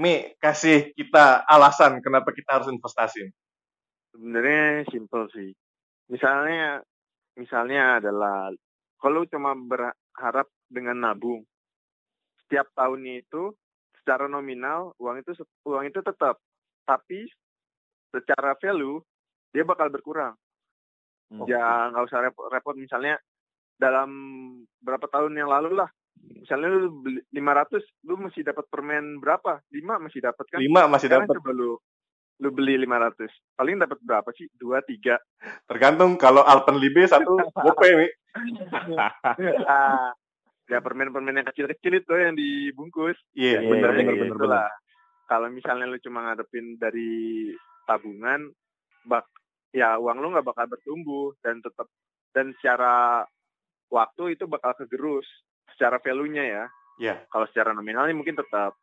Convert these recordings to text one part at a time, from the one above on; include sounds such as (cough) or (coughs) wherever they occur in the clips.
Mi, kasih kita alasan kenapa kita harus investasi. Sebenarnya simple sih. Misalnya, misalnya adalah kalau cuma berharap dengan nabung, setiap tahunnya itu secara nominal uang itu uang itu tetap, tapi secara value dia bakal berkurang. Hmm. Ya nggak usah repot-repot misalnya dalam berapa tahun yang lalu lah misalnya lu beli 500 lu masih dapat permen berapa? 5 masih dapat kan? 5 masih dapat. coba lu lu beli 500 paling dapat berapa sih? 2 3 tergantung kalau Alpenlibe satu (laughs) gope nih (laughs) ah, ya permen-permen yang kecil-kecil itu yang dibungkus. Iya yeah, benar benar benar benar. Kalau misalnya lu cuma ngadepin dari tabungan bak ya uang lu nggak bakal bertumbuh dan tetap dan secara waktu itu bakal kegerus secara value-nya ya. Iya. Kalau secara nominalnya mungkin tetap.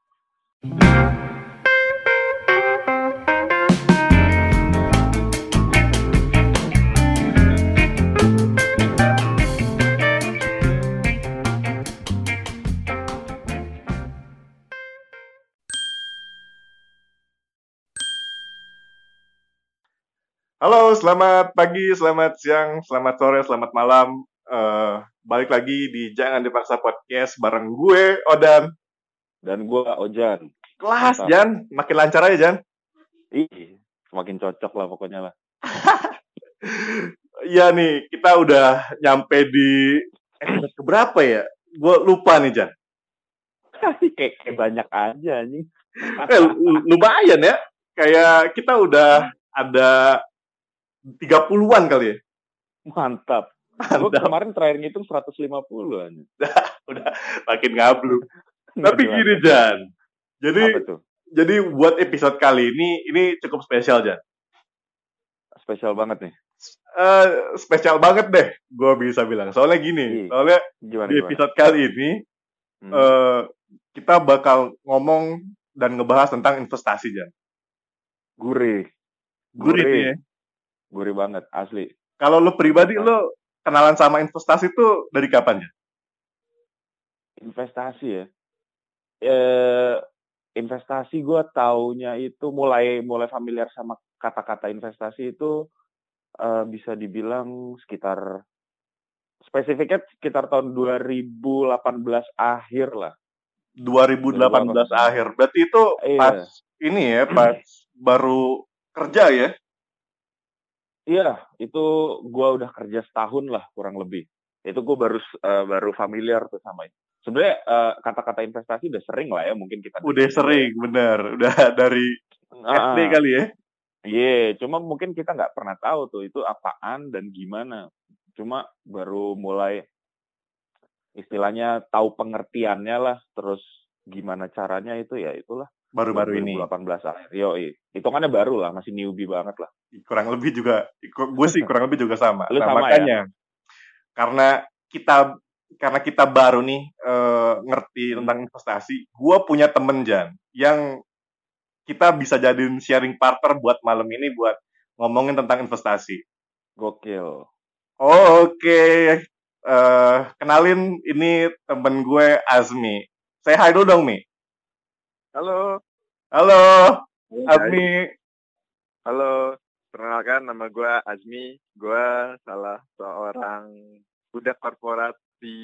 Halo, selamat pagi, selamat siang, selamat sore, selamat malam. Uh, balik lagi di Jangan Dipaksa Podcast bareng gue, Odan. Dan gue, Ojan. Kelas, Mantap. Jan. Makin lancar aja, Jan. Ih, semakin cocok lah pokoknya lah. (laughs) Iya nih, kita udah nyampe di episode keberapa ya? Gue lupa nih, Jan. (laughs) kayak, kayak banyak aja nih. (laughs) eh, lumayan ya. Kayak kita udah ada 30-an kali ya. Mantap. Gue kemarin terakhir ngitung 150 aja. (laughs) Udah makin ngablu. Tapi gini Jan. Jadi jadi buat episode kali ini ini cukup spesial Jan. Spesial banget nih. Uh, spesial banget deh, gue bisa bilang. Soalnya gini, Iyi. soalnya gimana, di episode gimana? kali ini hmm. uh, kita bakal ngomong dan ngebahas tentang investasi Jan. Gurih. Gurih, Gurih ya. Gurih banget, asli. Kalau lo pribadi, lo kenalan sama investasi itu dari kapan ya? Investasi ya. E, investasi gue taunya itu mulai mulai familiar sama kata-kata investasi itu e, bisa dibilang sekitar spesifiknya sekitar tahun 2018 akhir lah. 2018 2018. akhir. Berarti itu iya. pas ini ya, pas baru kerja ya? Iya, itu gue udah kerja setahun lah kurang lebih. Itu gue baru uh, baru familiar tuh sama itu. Sebenarnya uh, kata-kata investasi udah sering lah ya mungkin kita. Udah sering, bener. Udah dari uh, SD kali ya. Iya, yeah, cuma mungkin kita nggak pernah tahu tuh itu apaan dan gimana. Cuma baru mulai istilahnya tahu pengertiannya lah, terus gimana caranya itu ya itulah baru-baru ini. 18 akhir. Yo hitungannya baru lah masih newbie banget lah. Kurang lebih juga gue sih kurang lebih juga sama. Lu nah, sama makanya ya? karena kita karena kita baru nih uh, ngerti tentang investasi gue punya temen Jan yang kita bisa jadiin sharing partner buat malam ini buat ngomongin tentang investasi. Gokil. Oh, oke. Okay. uh, eh, kenalin ini temen gue Azmi. Saya hai dulu dong Mi Halo. Halo, Azmi. Halo, perkenalkan nama gue Azmi. Gue salah seorang budak korporat di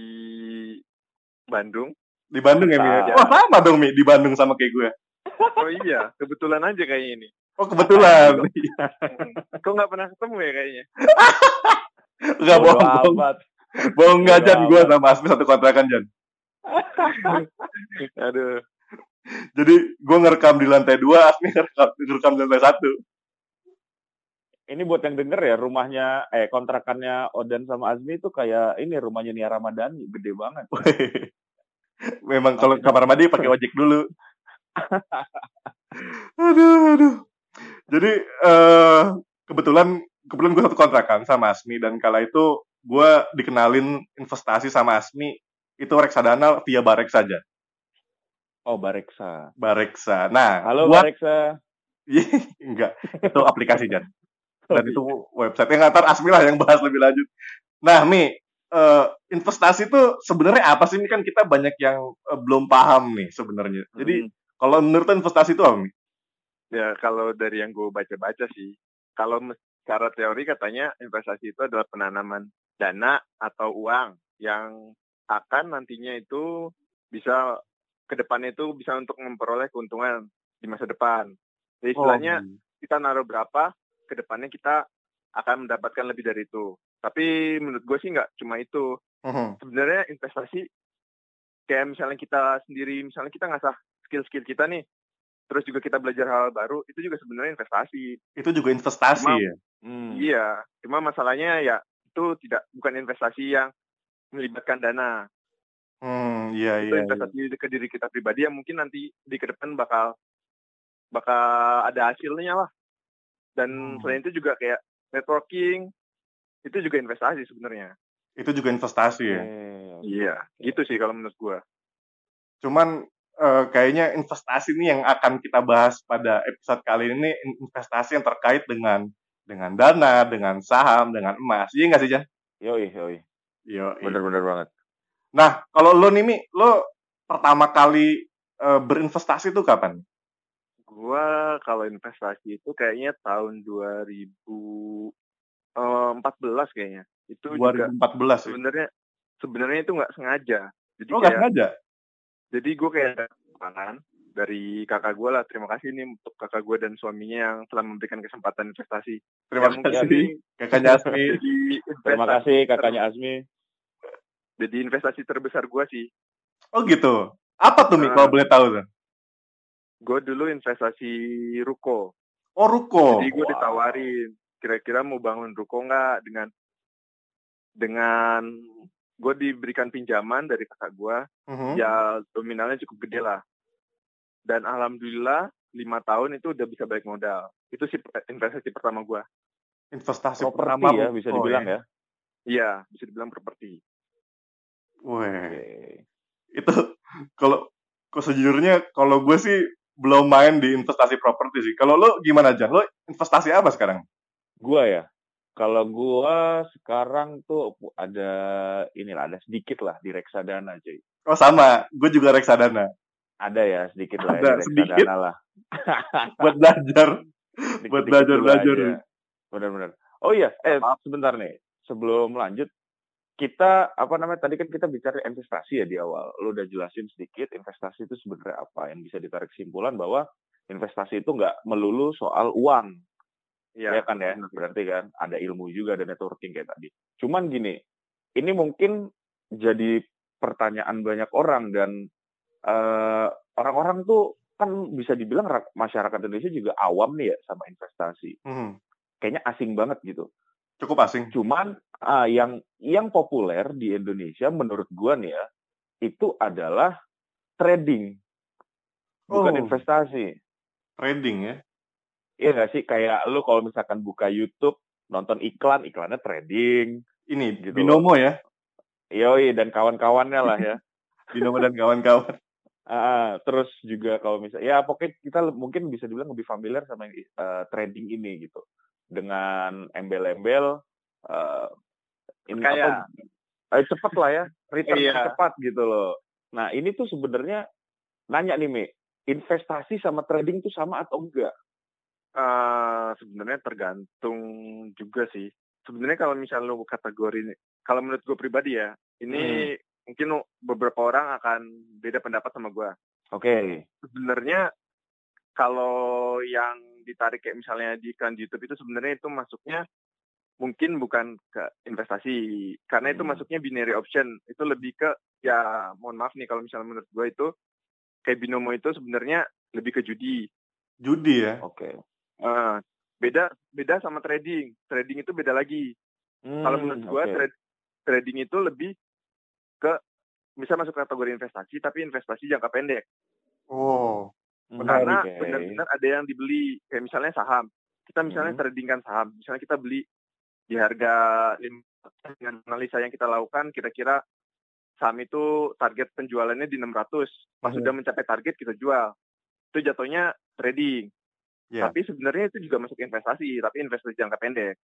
Bandung. Di Bandung ya, Mi? Ya? Oh, sama dong, Mi. Di Bandung sama kayak gue. Oh iya, kebetulan aja kayaknya ini. Oh, kebetulan. Kok nggak pernah ketemu ya kayaknya? (laughs) Enggak bohong, bohong. Bohong nggak, Jan. Gue sama Asmi satu kontrakan, Jan. (laughs) Aduh. Jadi gue ngerekam di lantai dua, Asmi ngerekam, ngerekam di lantai satu. Ini buat yang denger ya, rumahnya, eh kontrakannya Odan sama Azmi itu kayak ini rumahnya Nia Ramadhani, gede banget. (laughs) Memang kalau kamar mandi pakai ojek dulu. (laughs) aduh, aduh. Jadi uh, kebetulan kebetulan gue satu kontrakan sama Asmi dan kala itu gue dikenalin investasi sama Asmi itu reksadana via Barek saja. Oh, Bareksa. Bareksa. Nah, halo buat... Bareksa. Enggak, itu aplikasi Jan. Dan itu website yang ntar Asmi lah yang bahas lebih lanjut. Nah, Mi, uh, investasi itu sebenarnya apa sih? Ini kan kita banyak yang uh, belum paham nih sebenarnya. Jadi hmm. Kalau menurut investasi itu apa? Ya kalau dari yang gue baca-baca sih, kalau secara teori katanya investasi itu adalah penanaman dana atau uang yang akan nantinya itu bisa ke depannya itu bisa untuk memperoleh keuntungan di masa depan. Jadi istilahnya oh. kita naruh berapa, ke depannya kita akan mendapatkan lebih dari itu. Tapi menurut gue sih nggak cuma itu. Uh-huh. Sebenarnya investasi kayak misalnya kita sendiri, misalnya kita ngasah skill-skill kita nih, terus juga kita belajar hal baru, itu juga sebenarnya investasi. Itu juga investasi cuma, ya? Hmm. Iya, cuma masalahnya ya itu tidak bukan investasi yang melibatkan dana. Hmm, iya, itu iya. investasi iya. ke diri kita pribadi yang mungkin nanti di ke depan bakal bakal ada hasilnya lah. Dan hmm. selain itu juga kayak networking, itu juga investasi sebenarnya. Itu juga investasi ya? Iya, gitu sih kalau menurut gua. Cuman uh, kayaknya investasi ini yang akan kita bahas pada episode kali ini investasi yang terkait dengan dengan dana, dengan saham, dengan emas. Iya nggak sih, Jan? Yoi, yoi. Yoi. Bener-bener banget. Nah, kalau lo nih, Mi, lo pertama kali uh, berinvestasi itu kapan? Gua kalau investasi itu kayaknya tahun 2000 14 kayaknya. Itu 2014 juga ya? sebenarnya sebenarnya itu nggak sengaja. Jadi oh, nggak sengaja? Jadi gue kayak tangan dari kakak gue lah. Terima kasih nih untuk kakak gue dan suaminya yang telah memberikan kesempatan investasi. Terima (laughs) kasih kakaknya Asmi. Terima kasih kakaknya Asmi. Jadi investasi terbesar gue sih. Oh gitu. Apa tuh Mi kalau boleh tahu tuh? Gue dulu investasi ruko. Oh ruko. Jadi gue wow. ditawarin kira-kira mau bangun ruko nggak dengan dengan gue diberikan pinjaman dari kakak gue uh-huh. ya nominalnya cukup gede lah dan alhamdulillah lima tahun itu udah bisa balik modal itu sih investasi pertama gue investasi properti pertama ya bisa dibilang ya iya bisa dibilang properti Weh, itu kalau sejujurnya kalau gue sih belum main di investasi properti sih. Kalau lo gimana aja? Lo investasi apa sekarang? Gua ya. Kalau gua sekarang tuh ada inilah ada sedikit lah di reksadana, cuy. Oh sama, gue juga reksadana. Ada ya sedikit lah ada, ya, sedikit. lah. (laughs) buat belajar. buat belajar belajar. Benar-benar. Oh iya, eh sebentar nih. Sebelum lanjut, kita apa namanya tadi kan kita bicara investasi ya di awal. Lu udah jelasin sedikit investasi itu sebenarnya apa yang bisa ditarik kesimpulan bahwa investasi itu nggak melulu soal uang ya, ya kan ya, berarti kan ada ilmu juga ada networking kayak tadi. Cuman gini, ini mungkin jadi pertanyaan banyak orang dan eh, orang-orang tuh kan bisa dibilang masyarakat Indonesia juga awam nih ya sama investasi. Hmm. Kayaknya asing banget gitu. Cukup asing. Cuman uh, yang yang populer di Indonesia menurut gua nih ya itu adalah trading, bukan oh. investasi. Trading ya? Iya gak sih kayak lu kalau misalkan buka YouTube nonton iklan, iklannya trading. Ini gitu. Binomo ya? Yoi dan kawan-kawannya lah ya. (laughs) Binomo dan kawan-kawan. Uh, terus juga kalau misalnya ya pokoknya kita mungkin bisa dibilang lebih familiar sama uh, trading ini gitu dengan embel-embel uh, ini kayak apa, eh, cepet lah ya return iya. cepat gitu loh. Nah ini tuh sebenarnya nanya nih Mi, investasi sama trading tuh sama atau enggak? Uh, sebenarnya tergantung juga sih. Sebenarnya kalau misalnya lo kategori, kalau menurut gue pribadi ya, ini hmm. mungkin beberapa orang akan beda pendapat sama gue. Oke. Okay. Sebenarnya kalau yang ditarik kayak misalnya di iklan YouTube itu sebenarnya itu masuknya mungkin bukan ke investasi karena itu hmm. masuknya binary option itu lebih ke ya mohon maaf nih kalau misalnya menurut gue itu kayak binomo itu sebenarnya lebih ke judi judi ya oke okay. Uh, beda beda sama trading. Trading itu beda lagi. Hmm, Kalau menurut gue okay. tra- trading itu lebih ke bisa masuk kategori investasi tapi investasi jangka pendek. Oh. Karena okay. benar-benar ada yang dibeli kayak misalnya saham. Kita misalnya hmm. tradingkan saham. Misalnya kita beli di harga dengan analisa yang kita lakukan kira-kira saham itu target penjualannya di 600. Pas hmm. sudah mencapai target kita jual. Itu jatuhnya trading. Yeah. Tapi sebenarnya itu juga masuk investasi, tapi investasi jangka pendek.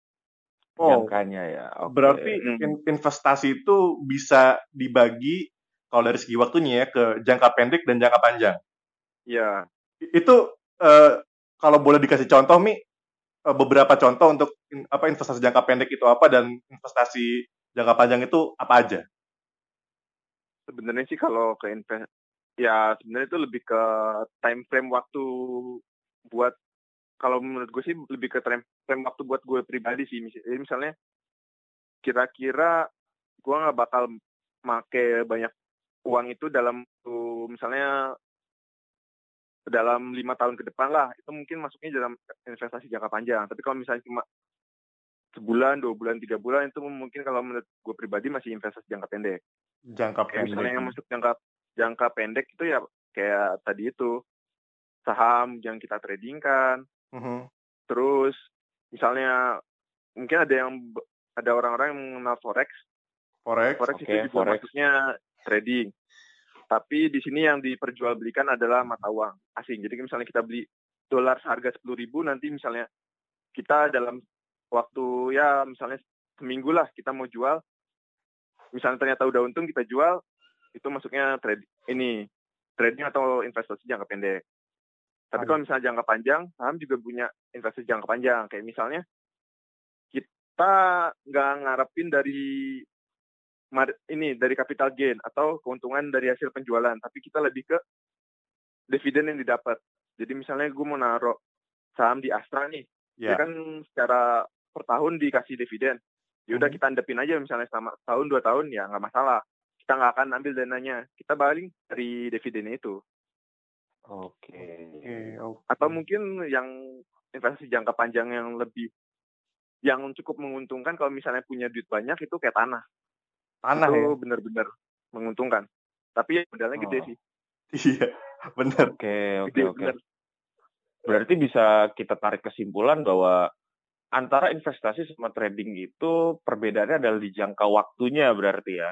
Oh, jangkanya ya. Okay. Berarti hmm. investasi itu bisa dibagi kalau dari segi waktunya ya ke jangka pendek dan jangka panjang. Iya. Itu uh, kalau boleh dikasih contoh Mi uh, beberapa contoh untuk in, apa investasi jangka pendek itu apa dan investasi jangka panjang itu apa aja? Sebenarnya sih kalau ke invest ya sebenarnya itu lebih ke time frame waktu buat kalau menurut gue sih lebih ke time frame waktu buat gue pribadi sih jadi misalnya kira-kira gue nggak bakal make banyak uang itu dalam misalnya dalam lima tahun ke depan lah. Itu mungkin masuknya dalam investasi jangka panjang. Tapi kalau misalnya cuma sebulan dua bulan tiga bulan itu mungkin kalau menurut gue pribadi masih investasi jangka pendek. Jangka pendek misalnya yang masuk jangka jangka pendek itu ya kayak tadi itu. Saham yang kita trading kan. Uh -huh. terus misalnya mungkin ada yang ada orang-orang yang mengenal forex. Forex forex okay, itu juga forex. maksudnya trading tapi di sini yang diperjualbelikan adalah mata uang asing. Jadi misalnya kita beli dolar seharga sepuluh ribu, nanti misalnya kita dalam waktu ya misalnya seminggu lah kita mau jual, misalnya ternyata udah untung kita jual, itu masuknya trade ini trading atau investasi jangka pendek. Tapi kalau misalnya jangka panjang, saham juga punya investasi jangka panjang. Kayak misalnya kita nggak ngarepin dari ini dari capital gain atau keuntungan dari hasil penjualan, tapi kita lebih ke dividen yang didapat. Jadi misalnya gue mau naruh saham di Astra nih, yeah. dia kan secara per tahun dikasih dividen. Ya udah hmm. kita andepin aja misalnya selama tahun dua tahun ya nggak masalah. Kita nggak akan ambil dananya, kita balik dari dividennya itu. Oke. Okay. okay. Atau mungkin yang investasi jangka panjang yang lebih yang cukup menguntungkan kalau misalnya punya duit banyak itu kayak tanah tanah itu ya benar-benar menguntungkan tapi ya modalnya oh. gede sih (laughs) iya benar oke oke oke berarti bisa kita tarik kesimpulan bahwa antara investasi sama trading itu perbedaannya adalah di jangka waktunya berarti ya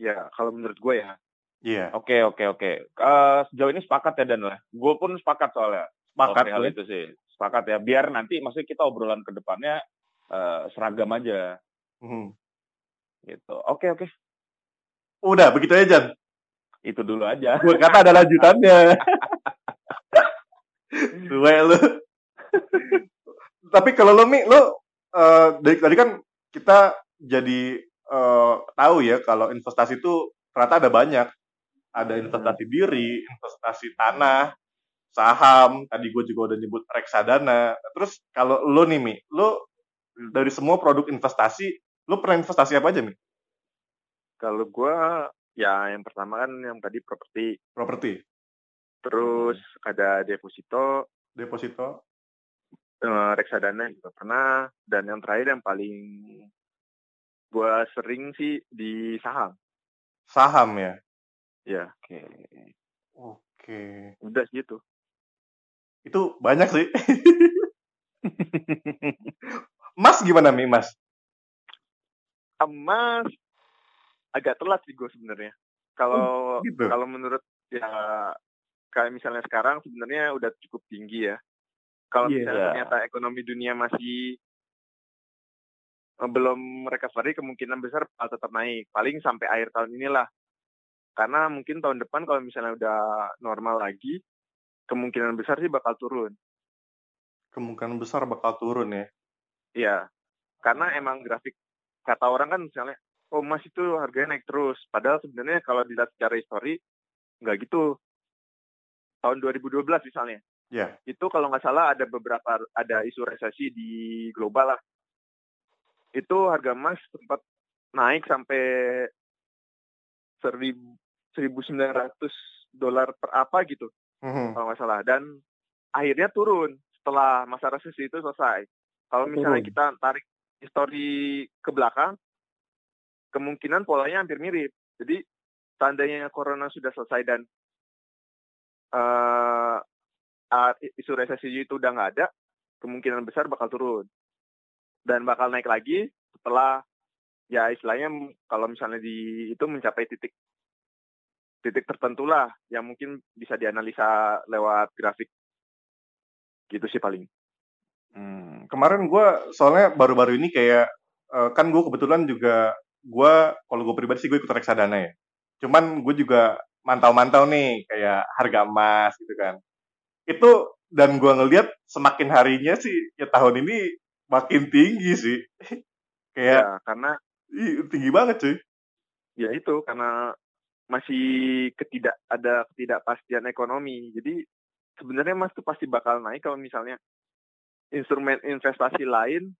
ya kalau menurut gue ya Iya. Yeah. Oke okay, oke okay, oke. Okay. Uh, sejauh ini sepakat ya Dan lah. Gue pun sepakat soalnya. Sepakat hal itu sih. Sepakat ya. Biar nanti maksudnya kita obrolan ke depannya uh, seragam aja. Hmm. Gitu. Oke, oke. Udah, begitu aja, Jan. Itu dulu aja. Gue kata ada lanjutannya. (laughs) Gue lu. Tapi kalau lo, Mi, lo uh, dari tadi kan kita jadi uh, tahu ya kalau investasi itu ternyata ada banyak. Ada investasi diri, investasi tanah, saham, tadi gue juga udah nyebut reksadana. Terus kalau lo nih, Mi, lo dari semua produk investasi, Lu pernah investasi apa aja nih? Kalau gue ya yang pertama kan yang tadi properti. Properti. Terus hmm. ada deposito. Deposito. Uh, reksadana juga pernah. Dan yang terakhir yang paling gue sering sih di saham. Saham ya? Ya. Oke. Okay. Oke. Okay. Udah gitu. Itu banyak sih. (laughs) mas gimana nih mas? Emas agak telat sih gue sebenarnya. Kalau oh, gitu. kalau menurut ya kayak misalnya sekarang sebenarnya udah cukup tinggi ya. Kalau yeah. misalnya ternyata ekonomi dunia masih eh, belum recovery, kemungkinan besar bakal tetap naik. Paling sampai akhir tahun inilah. Karena mungkin tahun depan kalau misalnya udah normal lagi, kemungkinan besar sih bakal turun. Kemungkinan besar bakal turun ya? Iya. Karena emang grafik kata orang kan misalnya oh emas itu harganya naik terus. Padahal sebenarnya kalau dilihat secara histori nggak gitu. Tahun 2012 misalnya. Yeah. itu kalau nggak salah ada beberapa ada isu resesi di global lah. Itu harga emas sempat naik sampai seribu seribu sembilan ratus dolar per apa gitu mm-hmm. kalau nggak salah. Dan akhirnya turun setelah masa resesi itu selesai. Kalau misalnya kita tarik histori ke belakang, kemungkinan polanya hampir mirip. Jadi, tandanya corona sudah selesai dan uh, isu resesi itu udah nggak ada, kemungkinan besar bakal turun. Dan bakal naik lagi setelah ya istilahnya kalau misalnya di itu mencapai titik titik tertentu lah yang mungkin bisa dianalisa lewat grafik gitu sih paling. Hmm, kemarin gue soalnya baru-baru ini kayak uh, kan gue kebetulan juga gue kalau gue pribadi sih gue ikut reksadana ya. Cuman gue juga mantau-mantau nih kayak harga emas gitu kan. Itu dan gue ngeliat semakin harinya sih ya tahun ini makin tinggi sih. (laughs) kayak ya, karena ih, tinggi banget cuy. Ya itu karena masih ketidak ada ketidakpastian ekonomi. Jadi sebenarnya emas tuh pasti bakal naik kalau misalnya instrumen investasi lain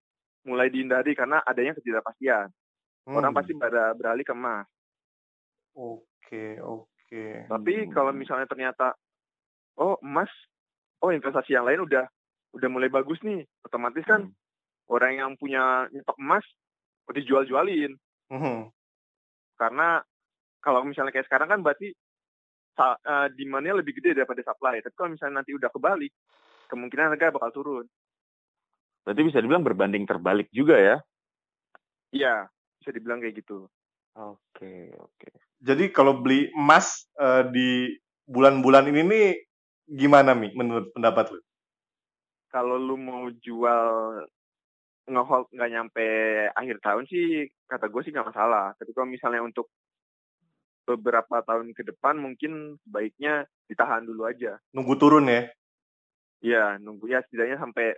mulai dihindari karena adanya ketidakpastian. Hmm. Orang pasti pada beralih ke emas. Oke, oke. Tapi kalau misalnya ternyata oh emas, oh investasi yang lain udah udah mulai bagus nih, otomatis kan hmm. orang yang punya nyetok emas udah jual-jualin. Hmm. Karena kalau misalnya kayak sekarang kan berarti uh, demand-nya lebih gede daripada supply. Tapi kalau misalnya nanti udah kebalik, kemungkinan harga bakal turun. Berarti bisa dibilang berbanding terbalik juga ya? Iya, bisa dibilang kayak gitu. Oke, oke. Jadi kalau beli emas uh, di bulan-bulan ini nih gimana Mi menurut pendapat lu? Kalau lu mau jual ngehold nggak nyampe akhir tahun sih kata gue sih nggak masalah. Tapi kalau misalnya untuk beberapa tahun ke depan mungkin sebaiknya ditahan dulu aja. Nunggu turun ya? Iya, nunggu ya setidaknya sampai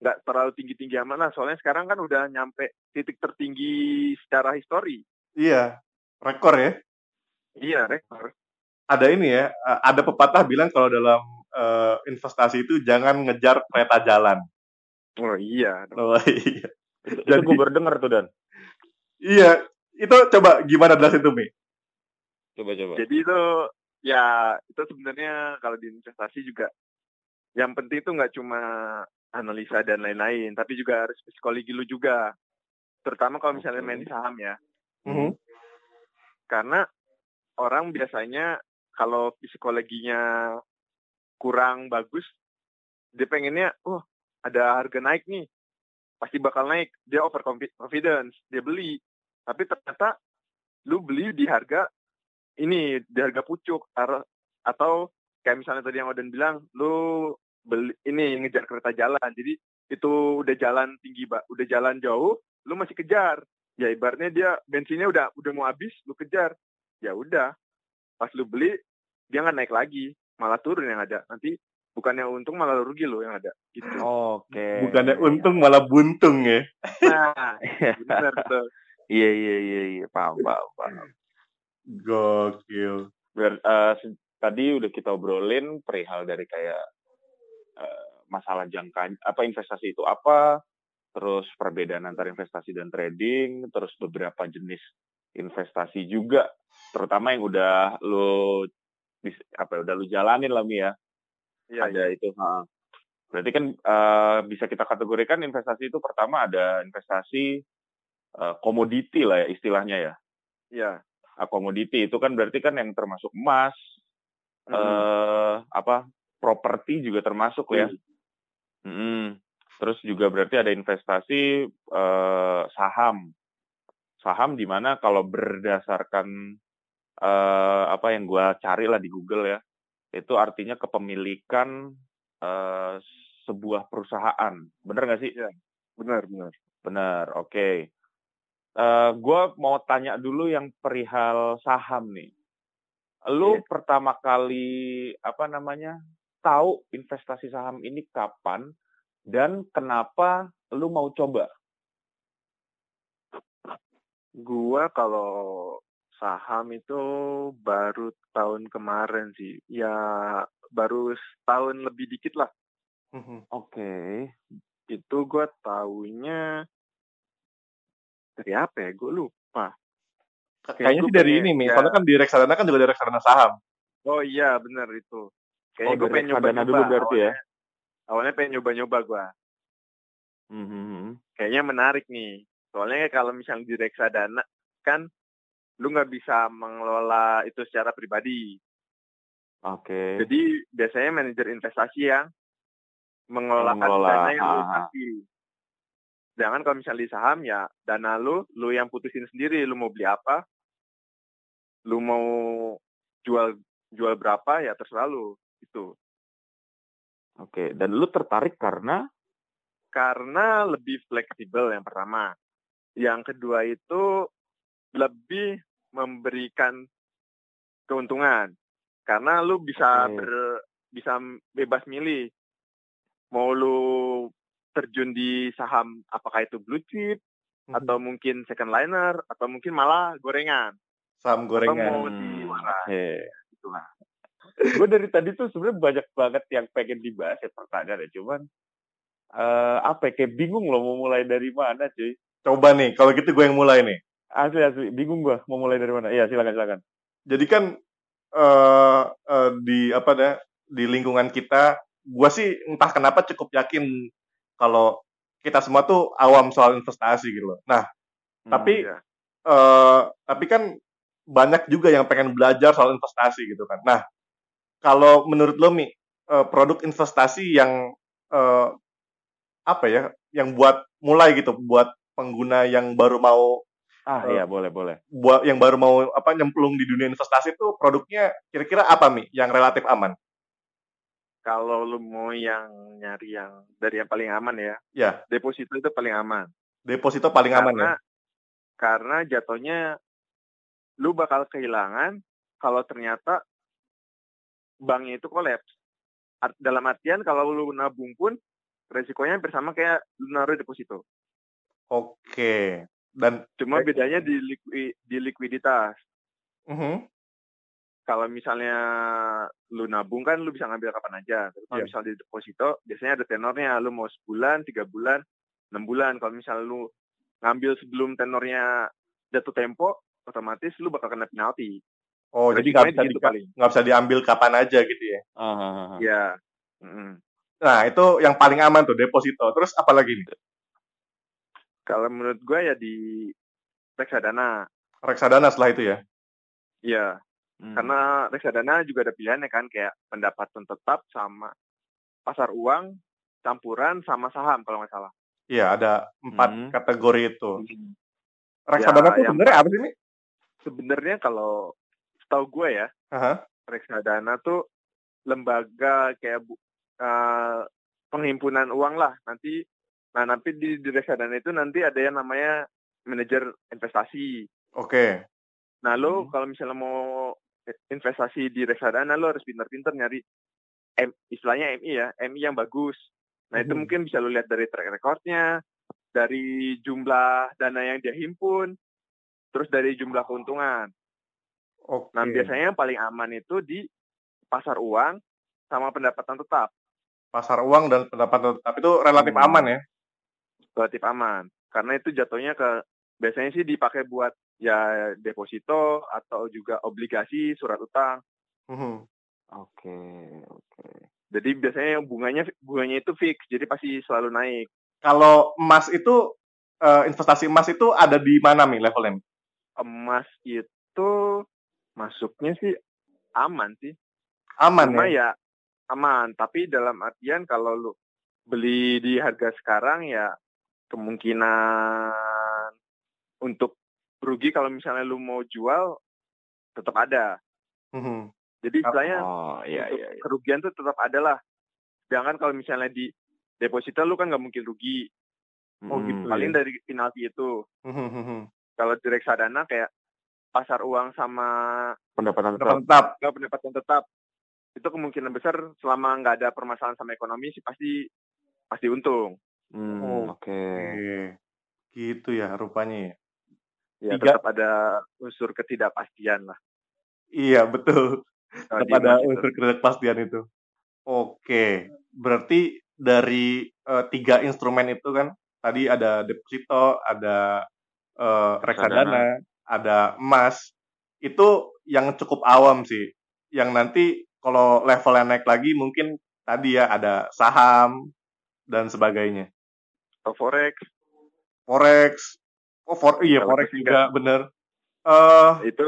nggak terlalu tinggi-tinggi amat lah. Soalnya sekarang kan udah nyampe titik tertinggi secara histori. Iya, rekor ya? Iya, rekor. Ada ini ya, ada pepatah bilang kalau dalam uh, investasi itu jangan ngejar kereta jalan. Oh iya. Oh (laughs) iya. Jadi, itu gue berdengar tuh Dan. Iya, itu coba gimana jelas itu Mi? Coba coba. Jadi itu ya itu sebenarnya kalau di investasi juga yang penting itu nggak cuma analisa dan lain-lain, tapi juga harus psikologi lu juga. Terutama kalau misalnya main di saham ya. Mm -hmm. Karena orang biasanya kalau psikologinya kurang bagus, dia pengennya, oh ada harga naik nih, pasti bakal naik. Dia over confidence, dia beli. Tapi ternyata lu beli di harga ini, di harga pucuk. Atau kayak misalnya tadi yang Oden bilang, lu beli ini ngejar kereta jalan. Jadi itu udah jalan tinggi, udah jalan jauh, lu masih kejar. Ya ibaratnya dia bensinnya udah udah mau habis, lu kejar. Ya udah, pas lu beli dia nggak naik lagi, malah turun yang ada. Nanti bukannya untung malah rugi lo yang ada. Gitu. Oke. Okay. Bukannya untung malah buntung ya. Nah, (laughs) benar tuh. Iya iya iya iya paham paham paham. Gokil. Ber, uh, tadi udah kita obrolin perihal dari kayak masalah jangka apa investasi itu apa, terus perbedaan antara investasi dan trading, terus beberapa jenis investasi juga, terutama yang udah lo apa ya, udah lu jalanin lah Mi ya. Iya, ada iya. itu. Ha. Berarti kan uh, bisa kita kategorikan investasi itu pertama ada investasi komoditi uh, lah ya istilahnya ya. Iya komoditi itu kan berarti kan yang termasuk emas, mm. uh, apa properti juga termasuk ya. Mm. Mm. Terus juga berarti ada investasi uh, saham, saham di mana kalau berdasarkan uh, apa yang gue cari lah di Google ya, itu artinya kepemilikan uh, sebuah perusahaan, bener nggak sih? Ya, benar benar. Benar, oke. Okay. Uh, eh, gue mau tanya dulu yang perihal saham nih. Lu yeah. pertama kali apa namanya tahu investasi saham ini kapan dan kenapa lu mau coba? Gua kalau saham itu baru tahun kemarin sih. Ya baru setahun lebih dikit lah. Mhm. Oke. Okay. Itu gue tahunya dari apa ya? Gue lupa. Kayaknya sih dari ini, Mi. Ya. Soalnya kan di reksadana kan juga ada reksadana saham. Oh iya, benar itu. Kayaknya oh, gue pengen nyoba-nyoba. dulu berarti ya? awalnya, ya? Awalnya pengen nyoba-nyoba gue. Mm -hmm. Kayaknya menarik nih. Soalnya kalau misalnya di reksadana kan lu nggak bisa mengelola itu secara pribadi. Oke. Okay. Jadi biasanya manajer investasi yang mengelola, mengelola dana yang lu kasih. Jangan kalau misalnya di saham ya dana lu, lu yang putusin sendiri, lu mau beli apa, lu mau jual jual berapa ya terserah lu itu. Oke, dan lu tertarik karena karena lebih fleksibel yang pertama. Yang kedua itu lebih memberikan keuntungan. Karena lu bisa ber, bisa bebas milih mau lu terjun di saham apakah itu blue chip hmm. atau mungkin second liner atau mungkin malah gorengan. Saham gorengan. Atau mau di waras. Hmm. Itulah. (laughs) gue dari tadi tuh sebenarnya banyak banget yang pengen dibahas ya pertanyaan ya. Cuman uh, apa ya, kayak bingung loh mau mulai dari mana cuy. Coba nih kalau gitu gue yang mulai nih. Asli asli. Bingung gue mau mulai dari mana. Iya silakan silakan. Jadi kan uh, uh, di apa deh di lingkungan kita gue sih entah kenapa cukup yakin kalau kita semua tuh awam soal investasi gitu loh. Nah hmm, tapi ya. uh, tapi kan banyak juga yang pengen belajar soal investasi gitu kan. Nah kalau menurut lo Mi, uh, produk investasi yang uh, apa ya, yang buat mulai gitu, buat pengguna yang baru mau Ah uh, iya boleh boleh. Buat yang baru mau apa nyemplung di dunia investasi itu produknya kira-kira apa mi yang relatif aman? Kalau lu mau yang nyari yang dari yang paling aman ya, ya. deposito itu paling aman. Deposito paling karena, aman ya. Karena jatuhnya lu bakal kehilangan kalau ternyata banknya itu kolaps. Dalam artian kalau lu nabung pun resikonya hampir sama kayak lu naruh deposito. Oke. Dan cuma bedanya di likwi, di likuiditas. Uh -huh. Kalau misalnya lu nabung kan lu bisa ngambil kapan aja. Tapi kalau yeah. misalnya di deposito biasanya ada tenornya. Lu mau sebulan, tiga bulan, enam bulan. Kalau misalnya lu ngambil sebelum tenornya jatuh tempo, otomatis lu bakal kena penalti. Oh, jadi nggak bisa, gitu di, nggak bisa diambil kapan aja gitu ya? Uh, ya. Mm. Nah, itu yang paling aman tuh deposito. Terus apa lagi nih? Kalau menurut gue ya di reksadana. Reksadana setelah itu ya? Iya. Hmm. Karena reksadana juga ada pilihannya kan kayak pendapatan tetap sama pasar uang, campuran sama saham kalau nggak salah. Iya, ada empat hmm. kategori itu. Hmm. Reksadana ya, tuh sebenarnya apa sih, Mi? Sebenarnya kalau setahu gue ya, uh-huh. reksadana tuh lembaga kayak uh, penghimpunan uang lah. Nanti, nah nanti di, di reksadana itu nanti ada yang namanya manajer investasi. Oke. Okay. Nah lo hmm. kalau misalnya mau investasi di reksadana lo harus pintar-pintar nyari M, istilahnya MI ya, MI yang bagus. Nah hmm. itu mungkin bisa lo lihat dari track recordnya, dari jumlah dana yang dia himpun, terus dari jumlah keuntungan. Okay. Nah, biasanya yang paling aman itu di pasar uang sama pendapatan tetap. Pasar uang dan pendapatan tetap itu relatif hmm. aman ya? Relatif aman. Karena itu jatuhnya ke biasanya sih dipakai buat ya deposito atau juga obligasi, surat utang. Oke, hmm. oke. Okay, okay. Jadi biasanya bunganya bunganya itu fix, jadi pasti selalu naik. Kalau emas itu uh, investasi emas itu ada di mana nih levelnya? Emas itu masuknya sih aman sih. Aman Cuma ya? ya aman, tapi dalam artian kalau lu beli di harga sekarang ya kemungkinan untuk rugi kalau misalnya lu mau jual tetap ada. Mm-hmm. Jadi istilahnya oh, iya, iya, iya. kerugian tuh tetap ada lah. Jangan kalau misalnya di deposito lu kan nggak mungkin rugi. Oh gitu. Paling ya? dari penalti itu. Mm-hmm. Kalau di reksadana kayak pasar uang sama pendapatan tetap, tetap. Nggak, pendapatan tetap itu kemungkinan besar selama nggak ada permasalahan sama ekonomi sih pasti pasti untung. Hmm, oh, Oke. Okay. Gitu ya rupanya ya. Ya Tiga. tetap ada unsur ketidakpastian lah. Iya betul. Nah, tetap ada unsur ketidakpastian itu. Oke, berarti dari uh, tiga instrumen itu kan tadi ada deposito, ada uh, reksadana, ada emas, itu yang cukup awam sih. Yang nanti kalau levelnya naik lagi mungkin tadi ya ada saham dan sebagainya. Oh, forex. Forex. Oh, for, iya Kalau forex juga bener. Uh, itu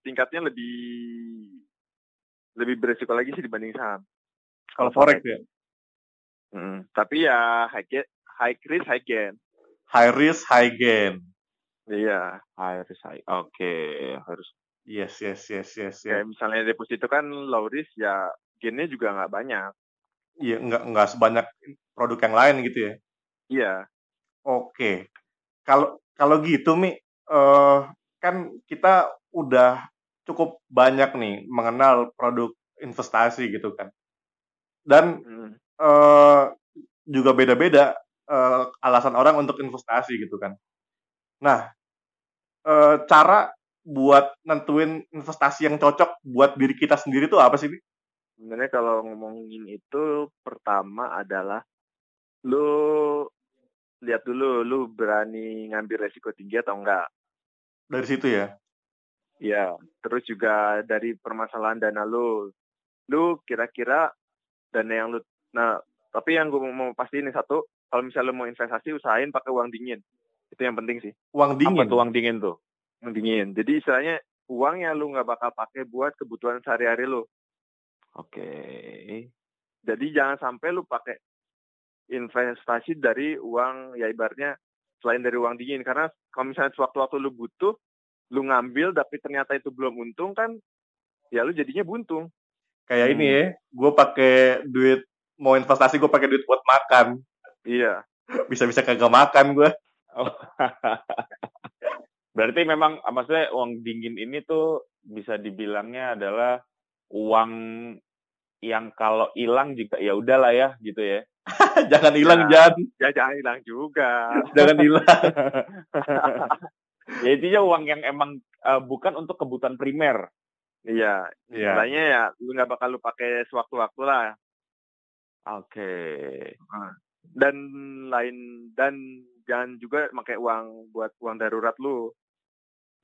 tingkatnya lebih lebih beresiko lagi sih dibanding saham. Kalau forex, ya. Hmm, tapi ya high, high risk high gain. High risk high gain. Iya. Harus Oke, okay. harus. Yes, yes, yes, yes. yes. Kayak misalnya deposito kan low risk ya gainnya juga nggak banyak. Iya, nggak nggak sebanyak produk yang lain gitu ya. Iya. Oke. Kalau kalau gitu Mi, uh, kan kita udah cukup banyak nih mengenal produk investasi gitu kan. Dan hmm. uh, juga beda-beda uh, alasan orang untuk investasi gitu kan. Nah, uh, cara buat nentuin investasi yang cocok buat diri kita sendiri tuh apa sih? Sebenarnya kalau ngomongin itu pertama adalah lu lihat dulu lu berani ngambil resiko tinggi atau enggak. Dari situ ya? Iya, terus juga dari permasalahan dana lu. Lu kira-kira dana yang lu nah tapi yang gue mau pastiin satu kalau misalnya lu mau investasi usahain pakai uang dingin itu yang penting sih. Uang dingin. apa tuh uang dingin tuh? Uang dingin. Jadi istilahnya uang yang lu nggak bakal pakai buat kebutuhan sehari-hari lu. Oke. Okay. jadi jangan sampai lu pakai investasi dari uang ya ibaratnya selain dari uang dingin. Karena kalau misalnya sewaktu-waktu lu butuh lu ngambil tapi ternyata itu belum untung kan ya lu jadinya buntung. Kayak hmm. ini ya gue pakai duit mau investasi gue pakai duit buat makan. Iya. (laughs) Bisa-bisa kagak makan gue oh. berarti memang maksudnya uang dingin ini tuh bisa dibilangnya adalah uang yang kalau hilang juga ya udahlah ya gitu ya (laughs) jangan hilang ya, Jan ya jangan hilang juga (laughs) jangan hilang (laughs) ya intinya uang yang emang uh, bukan untuk kebutuhan primer iya yeah. istilahnya ya lu nggak bakal lu pakai sewaktu-waktu lah Oke. Okay. Dan lain dan jangan juga pakai uang buat uang darurat lu.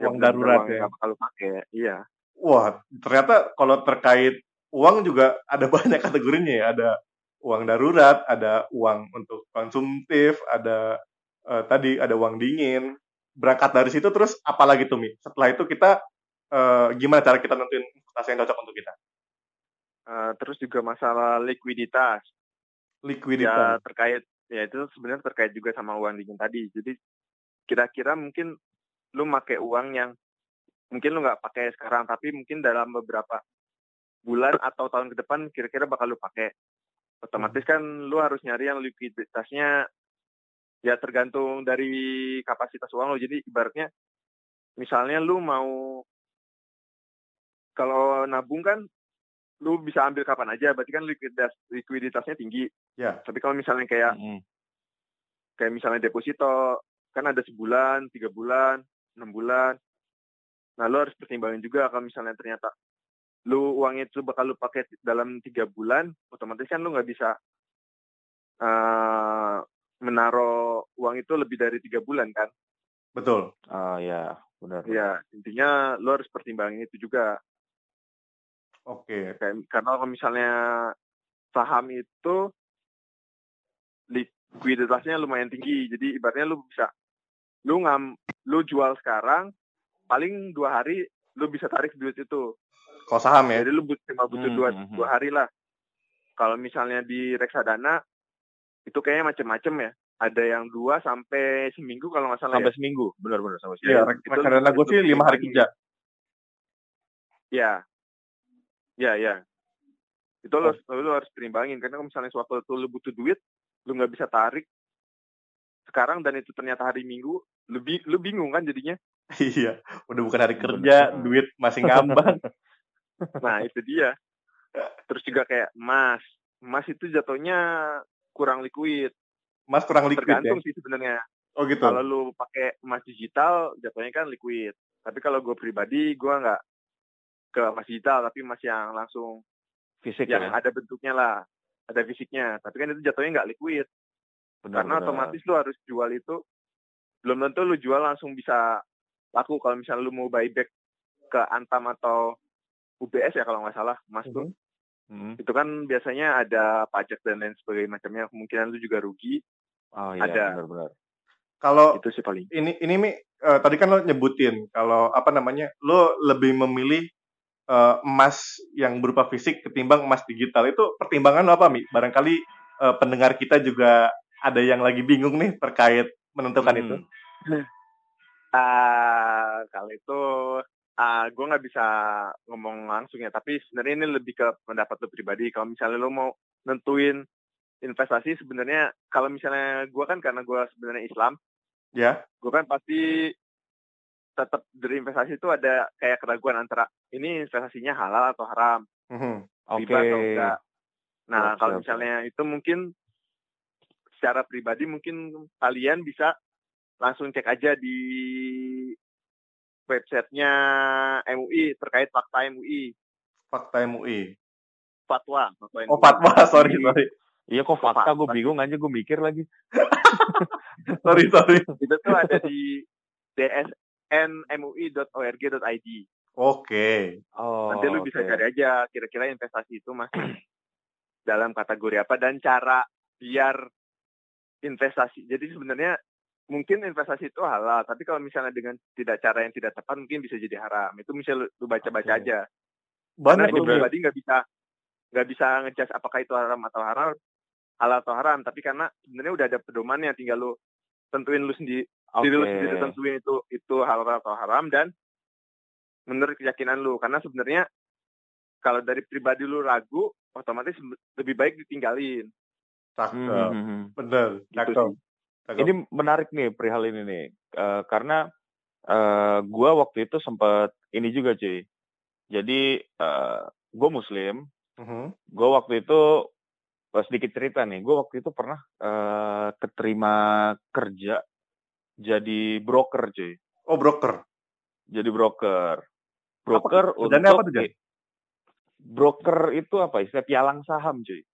Uang darurat uang ya. Lu pakai. Iya. Wah, ternyata kalau terkait uang juga ada (laughs) banyak kategorinya ya. Ada uang darurat, ada uang untuk konsumtif, ada uh, tadi ada uang dingin. Berangkat dari situ terus apalagi tuh Mi? Setelah itu kita uh, gimana cara kita nentuin investasi yang cocok untuk kita? Uh, terus juga masalah likuiditas. Likuiditas. Ya terkait ya itu sebenarnya terkait juga sama uang dingin tadi. Jadi kira-kira mungkin lu pakai uang yang mungkin lu nggak pakai sekarang tapi mungkin dalam beberapa bulan atau tahun ke depan kira-kira bakal lu pakai. Otomatis kan lu harus nyari yang likuiditasnya ya tergantung dari kapasitas uang lo. Jadi ibaratnya misalnya lu mau kalau nabung kan lu bisa ambil kapan aja berarti kan likuiditas likuiditasnya tinggi. Ya. Tapi kalau misalnya kayak mm -hmm. kayak misalnya deposito kan ada sebulan tiga bulan enam bulan. Nah lu harus pertimbangin juga kalau misalnya ternyata lu uang itu bakal lu pakai dalam tiga bulan otomatis kan lu nggak bisa uh, menaruh uang itu lebih dari tiga bulan kan? Betul. Ah uh, ya benar. Ya intinya lu harus pertimbangin itu juga Oke. Okay. Karena kalau misalnya saham itu likuiditasnya lumayan tinggi, jadi ibaratnya lu bisa lu ngam lu jual sekarang paling dua hari lu bisa tarik duit itu. Kalau saham ya? Jadi lu cuma butuh hmm, dua, hmm, hmm. dua hari lah. Kalau misalnya di reksadana itu kayaknya macam-macam ya. Ada yang dua sampai seminggu kalau nggak salah. Sampai ya. seminggu, benar-benar sama sih. Iya, reksadana gue sih lima hari kerja. Ya, Ya, ya. Itu lo, oh. lo harus perimbangin. Karena kalau misalnya suatu waktu lo butuh duit, lo nggak bisa tarik sekarang dan itu ternyata hari Minggu, lebih lu bingung kan jadinya? (laughs) iya, udah bukan hari kerja, duit masih ngambang. (laughs) nah, itu dia. Terus juga kayak emas. Emas itu jatuhnya kurang liquid. Emas kurang liquid Tergantung ya? sih sebenarnya. Oh gitu. Kalau lu pakai emas digital, jatuhnya kan liquid. Tapi kalau gue pribadi, gue nggak ke emas digital tapi emas yang langsung fisik yang ya? ada bentuknya lah ada fisiknya. Tapi kan itu jatuhnya nggak liquid. Benar, karena benar. otomatis lu harus jual itu belum tentu lu jual langsung bisa laku. Kalau misalnya lu mau buyback ke Antam atau UBS ya kalau nggak salah emas tuh. Mm -hmm. itu kan biasanya ada pajak dan lain sebagainya macamnya. Kemungkinan lu juga rugi. Oh iya ada. benar-benar kalau itu sih paling. ini ini mi uh, tadi kan lo nyebutin kalau apa namanya lo lebih memilih uh, emas yang berupa fisik ketimbang emas digital. Itu pertimbangan apa mi? Barangkali uh, pendengar kita juga ada yang lagi bingung nih terkait menentukan hmm. itu (laughs) uh, kalau itu uh, gue nggak bisa ngomong langsung ya. Tapi sebenarnya ini lebih ke pendapat lo pribadi. Kalau misalnya lo mau nentuin investasi sebenarnya kalau misalnya gue kan karena gue sebenarnya Islam ya. gue kan pasti tetap dari investasi itu ada kayak keraguan antara ini investasinya halal atau haram, mm-hmm. riba okay. atau enggak. Nah, kalau misalnya itu mungkin secara pribadi mungkin kalian bisa langsung cek aja di websitenya MUI terkait fakta MUI. Fakta MUI. Fatwa. fatwa MUI. Oh fatwa, (laughs) sorry sorry. Iya kok fakta gue bingung aja gue mikir lagi. (laughs) sorry sorry. Itu tuh ada di dsnmui.org.id. Oke. Okay. Oh, Nanti lu bisa cari aja kira-kira investasi itu masih (clears throat) dalam kategori apa dan cara biar investasi. Jadi sebenarnya mungkin investasi itu halal, tapi kalau misalnya dengan tidak cara yang tidak tepat mungkin bisa jadi haram. Itu misalnya lu baca-baca okay. aja. Banyak Karena itu pribadi nggak bisa nggak bisa ngejudge apakah itu haram atau halal, halal atau haram. Tapi karena sebenarnya udah ada pedomannya, tinggal lu tentuin lu sendiri, okay. diri lu sendiri tentuin itu itu halal atau haram dan menurut keyakinan lu. Karena sebenarnya kalau dari pribadi lu ragu, otomatis lebih baik ditinggalin. Cakep, hmm. hmm, hmm. bener. Gitu Cakep. Ini menarik nih perihal ini nih, uh, karena uh, gue waktu itu sempat ini juga cuy. Jadi uh, eh, gue Muslim, uh-huh. Gue waktu itu sedikit cerita nih, gue waktu itu pernah uh, keterima kerja jadi broker cuy. Oh broker. Jadi broker. Broker apa, untuk apa tuh, broker itu apa istilah pialang saham cuy.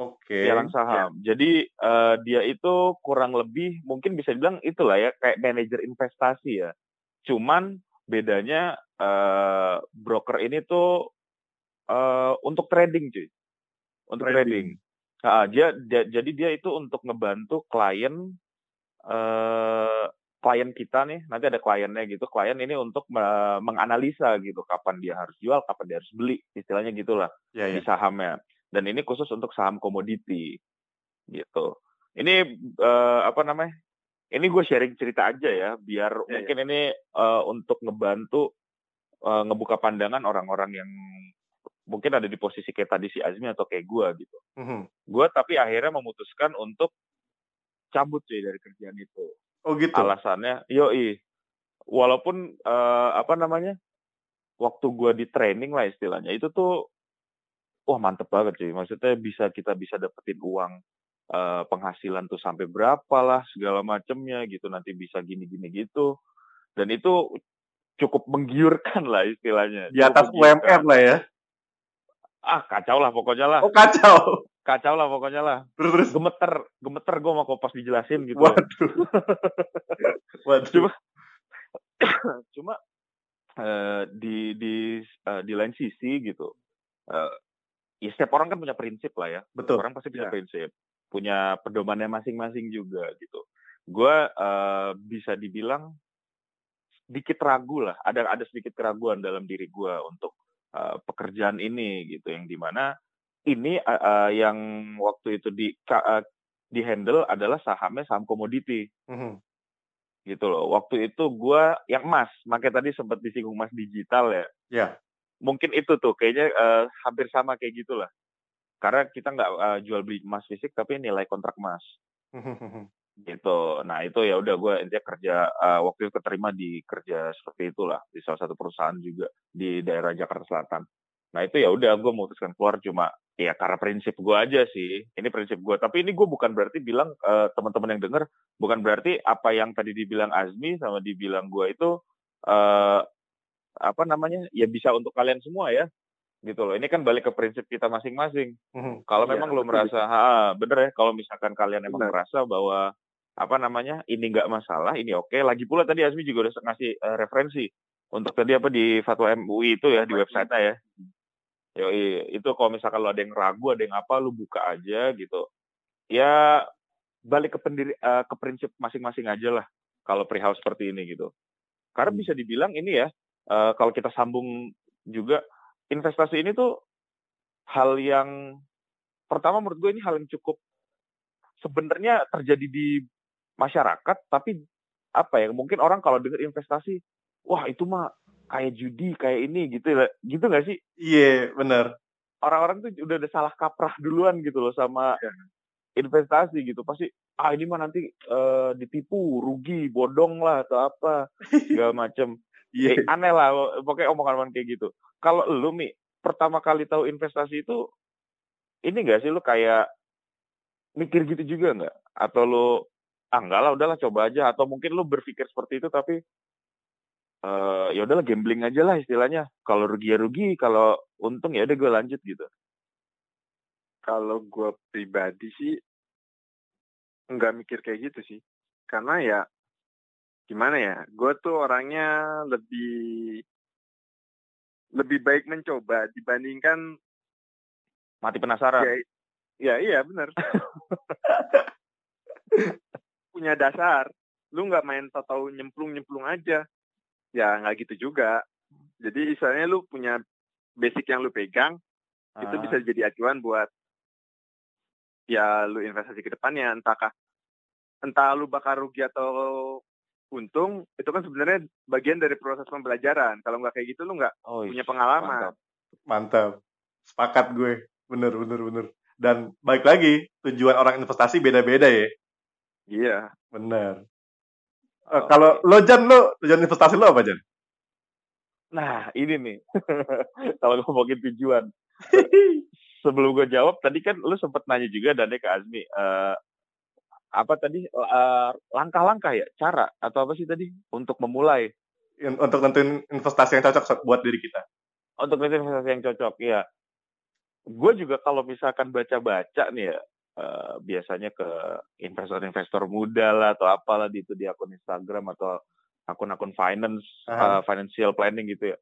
Oke. Okay. Pialang saham. Ya. Jadi uh, dia itu kurang lebih mungkin bisa dibilang itulah ya kayak manajer investasi ya. Cuman bedanya uh, broker ini tuh uh, untuk trading cuy. Untuk trading. trading. Nah, dia, dia jadi dia itu untuk ngebantu klien uh, klien kita nih, nanti ada kliennya gitu. Klien ini untuk uh, menganalisa gitu kapan dia harus jual, kapan dia harus beli, istilahnya gitulah ya, ya. di sahamnya dan ini khusus untuk saham komoditi gitu. Ini uh, apa namanya? Ini gue sharing cerita aja ya, biar ya, mungkin ya. ini uh, untuk ngebantu uh, ngebuka pandangan orang-orang yang mungkin ada di posisi kayak tadi si Azmi atau kayak gue gitu. Mm-hmm. Gue tapi akhirnya memutuskan untuk cabut sih dari kerjaan itu. Oh gitu. Alasannya, yoi. Walaupun uh, apa namanya, waktu gue di training lah istilahnya, itu tuh wah mantep banget sih. Maksudnya bisa kita bisa dapetin uang uh, penghasilan tuh sampai berapa lah segala macemnya gitu. Nanti bisa gini-gini gitu. Dan itu cukup menggiurkan lah istilahnya. Di atas UMR lah ya. Ah kacau lah pokoknya lah. Oh kacau. Kacau lah pokoknya lah. Terus, Gemeter, gemeter gue mau pas dijelasin gitu. Waduh. (laughs) Waduh. Cuma, (coughs) cuma uh, di di uh, di lain sisi gitu. Uh, ya setiap orang kan punya prinsip lah ya. Betul. Orang pasti punya ya. prinsip, punya pedomannya masing-masing juga gitu. Gue uh, bisa dibilang sedikit ragu lah, ada ada sedikit keraguan dalam diri gue untuk uh, pekerjaan ini gitu, yang di mana ini uh, uh, yang waktu itu di uh, di handle adalah sahamnya saham komoditi. Mm -hmm. Gitu loh. Waktu itu gue yang emas, makanya tadi sempat disinggung emas digital ya. Ya mungkin itu tuh kayaknya uh, hampir sama kayak gitulah karena kita nggak uh, jual beli emas fisik tapi nilai kontrak emas gitu nah itu ya udah gue intinya kerja uh, waktu itu keterima di kerja seperti itulah di salah satu perusahaan juga di daerah Jakarta Selatan nah itu ya udah gue memutuskan keluar cuma ya karena prinsip gue aja sih. Ini prinsip gue tapi ini gue bukan berarti bilang uh, teman-teman yang dengar bukan berarti apa yang tadi dibilang Azmi sama dibilang gue itu uh, apa namanya ya bisa untuk kalian semua ya gitu loh. Ini kan balik ke prinsip kita masing-masing. Hmm, kalau iya, memang lo merasa ha, bener ya kalau misalkan kalian emang merasa bahwa apa namanya ini nggak masalah ini oke. Okay. lagi pula tadi Azmi juga udah ngasih uh, referensi untuk tadi apa di fatwa MUI itu ya di website ya Yo, itu kalau misalkan lo ada yang ragu ada yang apa lu buka aja gitu ya balik ke pendiri uh, ke prinsip masing-masing aja lah kalau perihal seperti ini gitu karena hmm. bisa dibilang ini ya uh, kalau kita sambung juga investasi ini tuh hal yang pertama menurut gue ini hal yang cukup sebenarnya terjadi di masyarakat tapi apa ya mungkin orang kalau dengar investasi wah itu mah kayak judi kayak ini gitu gitu nggak sih? Iya yeah, benar. Orang-orang tuh udah ada salah kaprah duluan gitu loh sama yeah. investasi gitu. Pasti ah ini mah nanti uh, ditipu rugi bodong lah atau apa segala (laughs) macem. Yeah. eh, aneh lah pokoknya omongan-omongan kayak gitu. Kalau lu mi pertama kali tahu investasi itu ini gak sih lu kayak mikir gitu juga nggak? Atau lu ah enggak lah udahlah coba aja. Atau mungkin lu berpikir seperti itu tapi uh, ya udahlah gambling aja lah istilahnya. Kalau rugi ya rugi kalau untung ya udah gue lanjut gitu. Kalau gue pribadi sih nggak mikir kayak gitu sih. Karena ya gimana ya gue tuh orangnya lebih lebih baik mencoba dibandingkan mati penasaran. Ya, ya iya benar (laughs) punya dasar. Lu nggak main tahu nyemplung nyemplung aja ya nggak gitu juga. Jadi misalnya lu punya basic yang lu pegang ah. itu bisa jadi acuan buat ya lu investasi ke depannya. Entahkah entah lu bakal rugi atau untung itu kan sebenarnya bagian dari proses pembelajaran. Kalau nggak kayak gitu lu nggak oh, punya pengalaman. Mantap. mantap. Sepakat gue. Bener bener bener. Dan baik lagi tujuan orang investasi beda-beda ya. Iya. Bener uh, kalau lo Jan lo tujuan investasi lo apa Jan? Nah ini nih. (laughs) Kalau ngomongin tujuan. Sebelum gue jawab tadi kan lu sempat nanya juga dan ke Azmi uh, apa tadi langkah langkah-langkah ya cara atau apa sih tadi untuk memulai? Untuk nentuin investasi yang cocok buat diri kita. Untuk nentuin investasi yang cocok ya gue juga kalau misalkan baca-baca nih ya uh, biasanya ke investor-investor muda lah atau apalah di itu di akun Instagram atau akun-akun finance uh, financial planning gitu ya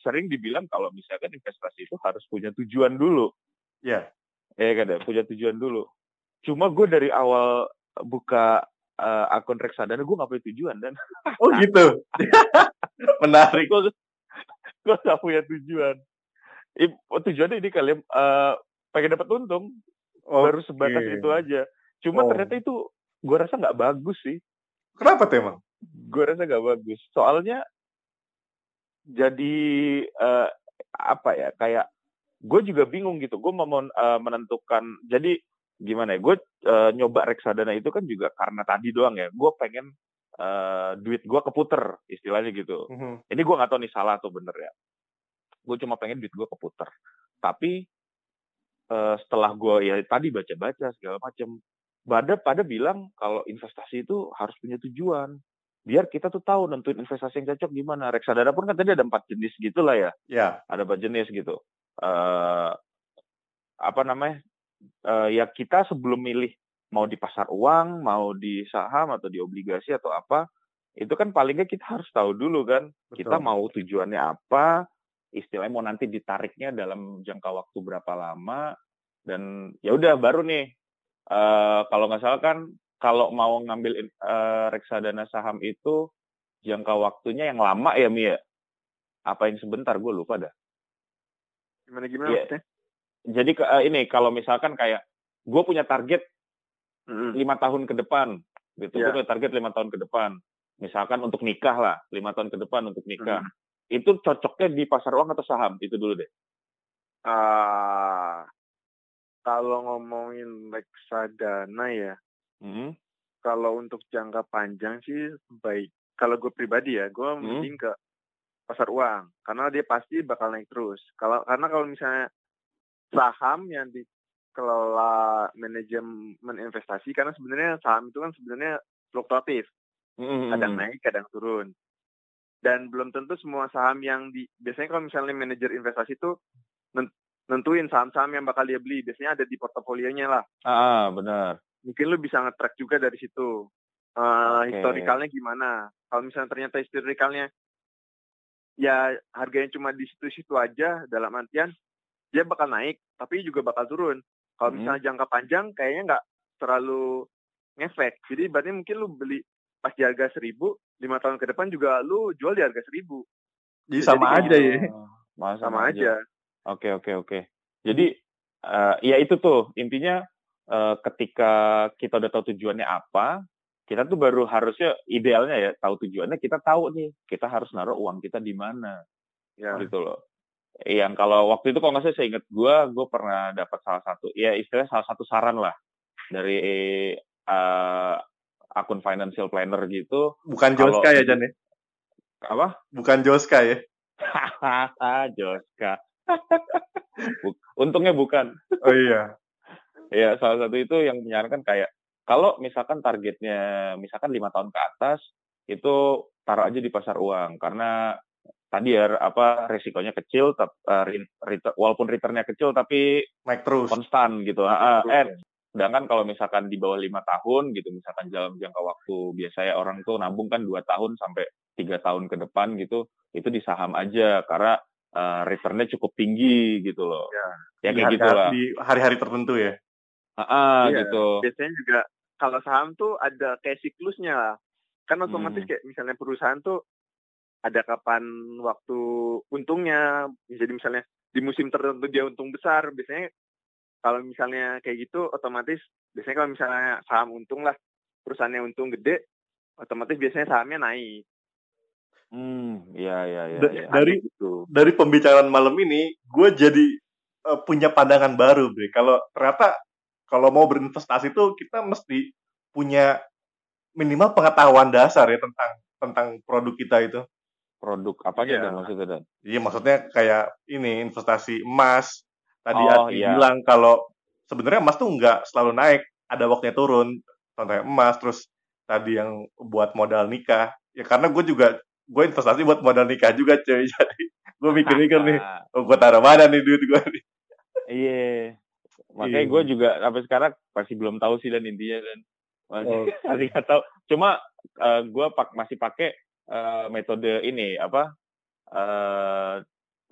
sering dibilang kalau misalkan investasi itu harus punya tujuan dulu. Ya. Yeah. Ya kan ya, punya tujuan dulu. Cuma gue dari awal buka uh, akun reksadana gue gak punya tujuan dan. Oh gitu. (laughs) Menarik. gue gue gak punya tujuan. Tujuannya ini kalian uh, pengen dapat untung. Okay. Baru sebatas itu aja. Cuma oh. ternyata itu gue rasa nggak bagus sih. Kenapa tuh emang? Gue rasa nggak bagus. Soalnya jadi uh, apa ya kayak gue juga bingung gitu gue mau uh, menentukan jadi gimana ya gue uh, nyoba reksadana itu kan juga karena tadi doang ya gue pengen uh, duit gue keputer istilahnya gitu mm-hmm. ini gue nggak tahu nih salah atau bener ya gue cuma pengen duit gue keputer tapi uh, setelah gue ya tadi baca-baca segala macam pada pada bilang kalau investasi itu harus punya tujuan biar kita tuh tahu nentuin investasi yang cocok gimana. Reksadana pun kan tadi ada empat jenis gitulah ya. Ya. Ada empat jenis gitu. Uh, apa namanya? Uh, ya kita sebelum milih mau di pasar uang, mau di saham atau di obligasi atau apa, itu kan palingnya kita harus tahu dulu kan. Betul. Kita mau tujuannya apa, istilahnya mau nanti ditariknya dalam jangka waktu berapa lama, dan ya udah baru nih. Uh, kalau nggak salah kan kalau mau ngambil uh, reksadana saham itu jangka waktunya yang lama ya Mia? Ya? Apa yang sebentar gue lupa dah. Gimana gimana ya. Jadi uh, ini kalau misalkan kayak gue punya target lima mm. tahun ke depan, gitu. Yeah. Gue punya target lima tahun ke depan. Misalkan untuk nikah lah, lima tahun ke depan untuk nikah. Mm. Itu cocoknya di pasar uang atau saham? Itu dulu deh. Uh, kalau ngomongin reksadana ya, Hmm. Kalau untuk jangka panjang sih baik. Kalau gue pribadi ya, gue hmm. mending ke pasar uang karena dia pasti bakal naik terus. Kalau karena kalau misalnya saham yang dikelola manajemen investasi karena sebenarnya saham itu kan sebenarnya fluktuatif. Hmm. Kadang naik, kadang turun. Dan belum tentu semua saham yang di biasanya kalau misalnya manajer investasi itu nentuin saham-saham yang bakal dia beli. Biasanya ada di portofolionya lah. Ah, benar mungkin lu bisa nge-track juga dari situ. Uh, okay. Historikalnya gimana? Kalau misalnya ternyata historikalnya ya harganya cuma di situ-situ aja dalam artian dia bakal naik tapi juga bakal turun. Kalau hmm. misalnya jangka panjang kayaknya nggak terlalu ngefek. Jadi berarti mungkin lu beli pas di harga seribu, lima tahun ke depan juga lu jual di harga seribu. Jadi, Jadi sama aja ya. sama, sama aja. Oke oke oke. Jadi uh, ya itu tuh intinya uh, ketika kita udah tahu tujuannya apa, kita tuh baru harusnya idealnya ya tahu tujuannya kita tahu nih kita harus naruh uang kita di mana ya. gitu loh yang kalau waktu itu kalau nggak salah saya ingat gue gue pernah dapat salah satu ya istilahnya salah satu saran lah dari uh, akun financial planner gitu bukan Joska ya Jan ya Apa? Bukan Joska ya? (laughs) Joska. (laughs) Untungnya bukan. (laughs) Oh iya. ya salah satu itu yang menyarankan kayak kalau misalkan targetnya misalkan lima tahun ke atas itu taruh aja di pasar uang karena tadi ya apa resikonya kecil tapi uh, return, walaupun returnnya kecil tapi naik terus konstan gitu. Uh, eh, sedangkan kalau misalkan di bawah lima tahun gitu misalkan dalam jangka waktu biasanya orang tuh nabung kan dua tahun sampai tiga tahun ke depan gitu itu di saham aja karena uh, returnnya cukup tinggi gitu loh. Ya, ya kayak gitu lah. Di hari-hari tertentu ya. Ah, iya, gitu. Biasanya juga kalau saham tuh ada kayak siklusnya lah. Kan otomatis hmm. kayak misalnya perusahaan tuh ada kapan waktu untungnya. Jadi misalnya di musim tertentu dia untung besar. Biasanya kalau misalnya kayak gitu otomatis biasanya kalau misalnya saham untung lah perusahaannya untung gede otomatis biasanya sahamnya naik. Hmm, iya iya iya. Da ya. Dari gitu. dari pembicaraan malam ini, gue jadi uh, punya pandangan baru, Bre. Kalau ternyata kalau mau berinvestasi itu kita mesti punya minimal pengetahuan dasar ya tentang tentang produk kita itu. Produk apa aja ya. maksudnya dan? Iya maksudnya kayak ini investasi emas. Tadi oh, iya. bilang kalau sebenarnya emas tuh nggak selalu naik, ada waktunya turun. Contohnya emas, terus tadi yang buat modal nikah. Ya karena gue juga gue investasi buat modal nikah juga cuy (laughs) jadi gue mikir-mikir nih oh, gue taruh mana nih duit gue nih iya makanya gue iya. juga sampai sekarang masih belum tahu sih dan intinya dan masih oh. (laughs) masih nggak tahu cuma uh, eh, gue pak masih pakai uh, metode ini apa uh,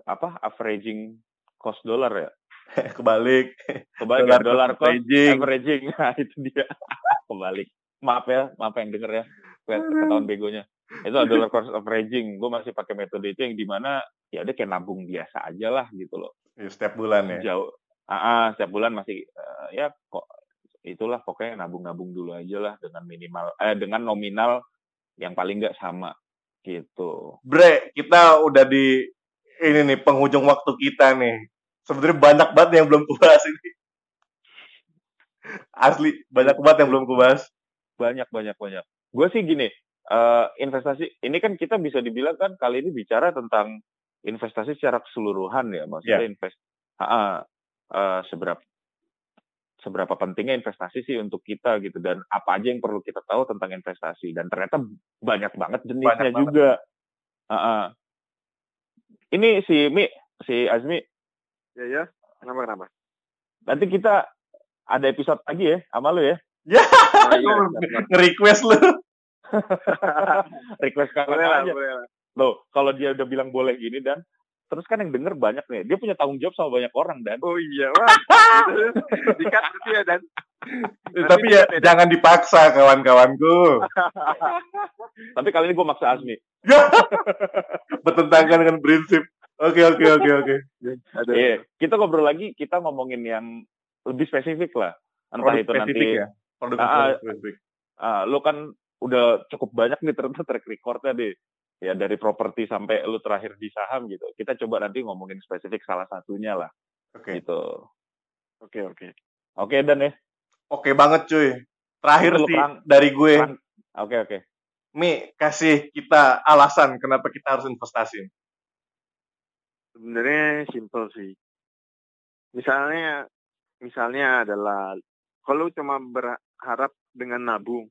apa averaging cost dollar ya (laughs) kebalik. Kebalik dolar, dolar cost averaging. averaging. (laughs) Nah itu dia. (laughs) Kebalik. Maaf ya maaf yang denger ya. Ketahuan begonya. Itu adalah cost averaging. Gue masih pakai metode itu yang di mana ya udah kayak nabung biasa aja lah gitu loh. Ya, setiap bulan ya? Jauh. Ah, ah setiap bulan masih uh, ya kok itulah pokoknya nabung-nabung dulu aja lah dengan minimal eh dengan nominal yang paling nggak sama gitu. Bre kita udah di ini nih penghujung waktu kita nih sebenarnya banyak banget yang belum kubahas ini asli banyak banget yang belum kubahas banyak banyak banyak gue sih gini uh, investasi ini kan kita bisa dibilang kan kali ini bicara tentang investasi secara keseluruhan ya maksudnya yeah. invest uh, uh, seberapa seberapa pentingnya investasi sih untuk kita gitu dan apa aja yang perlu kita tahu tentang investasi dan ternyata banyak banget jenisnya banyak juga. Uh, uh. Ini si Mi, si Azmi. Ya ya, kenapa kenapa? Nanti kita ada episode lagi ya sama lu ya. Ya, (laughs) oh, iya, nge-request lu. (laughs) request boleh lah, aja. Boleh lah. Loh, kalau dia udah bilang boleh gini dan terus kan yang denger banyak nih. Dia punya tanggung jawab sama banyak orang dan. Oh iya, wah. (laughs) Dikat berarti ya dan. Tapi ya, ya jangan dipaksa kawan-kawanku. Tapi kali ini gue maksa Asmi. Bertentangan dengan prinsip. Oke oke oke oke. Iya, kita ngobrol lagi, kita ngomongin yang lebih spesifik lah. Entah Produk itu nanti ya. Produk uh, spesifik. Uh, lo kan udah cukup banyak nih ternyata track recordnya deh ya dari properti sampai lu terakhir di saham gitu kita coba nanti ngomongin spesifik salah satunya lah oke okay. gitu oke okay, oke okay. oke okay, dan ya oke okay banget cuy terakhir sih dari gue oke oke okay. Mi kasih kita alasan kenapa kita harus investasi sebenarnya simple sih misalnya misalnya adalah kalau cuma berharap dengan nabung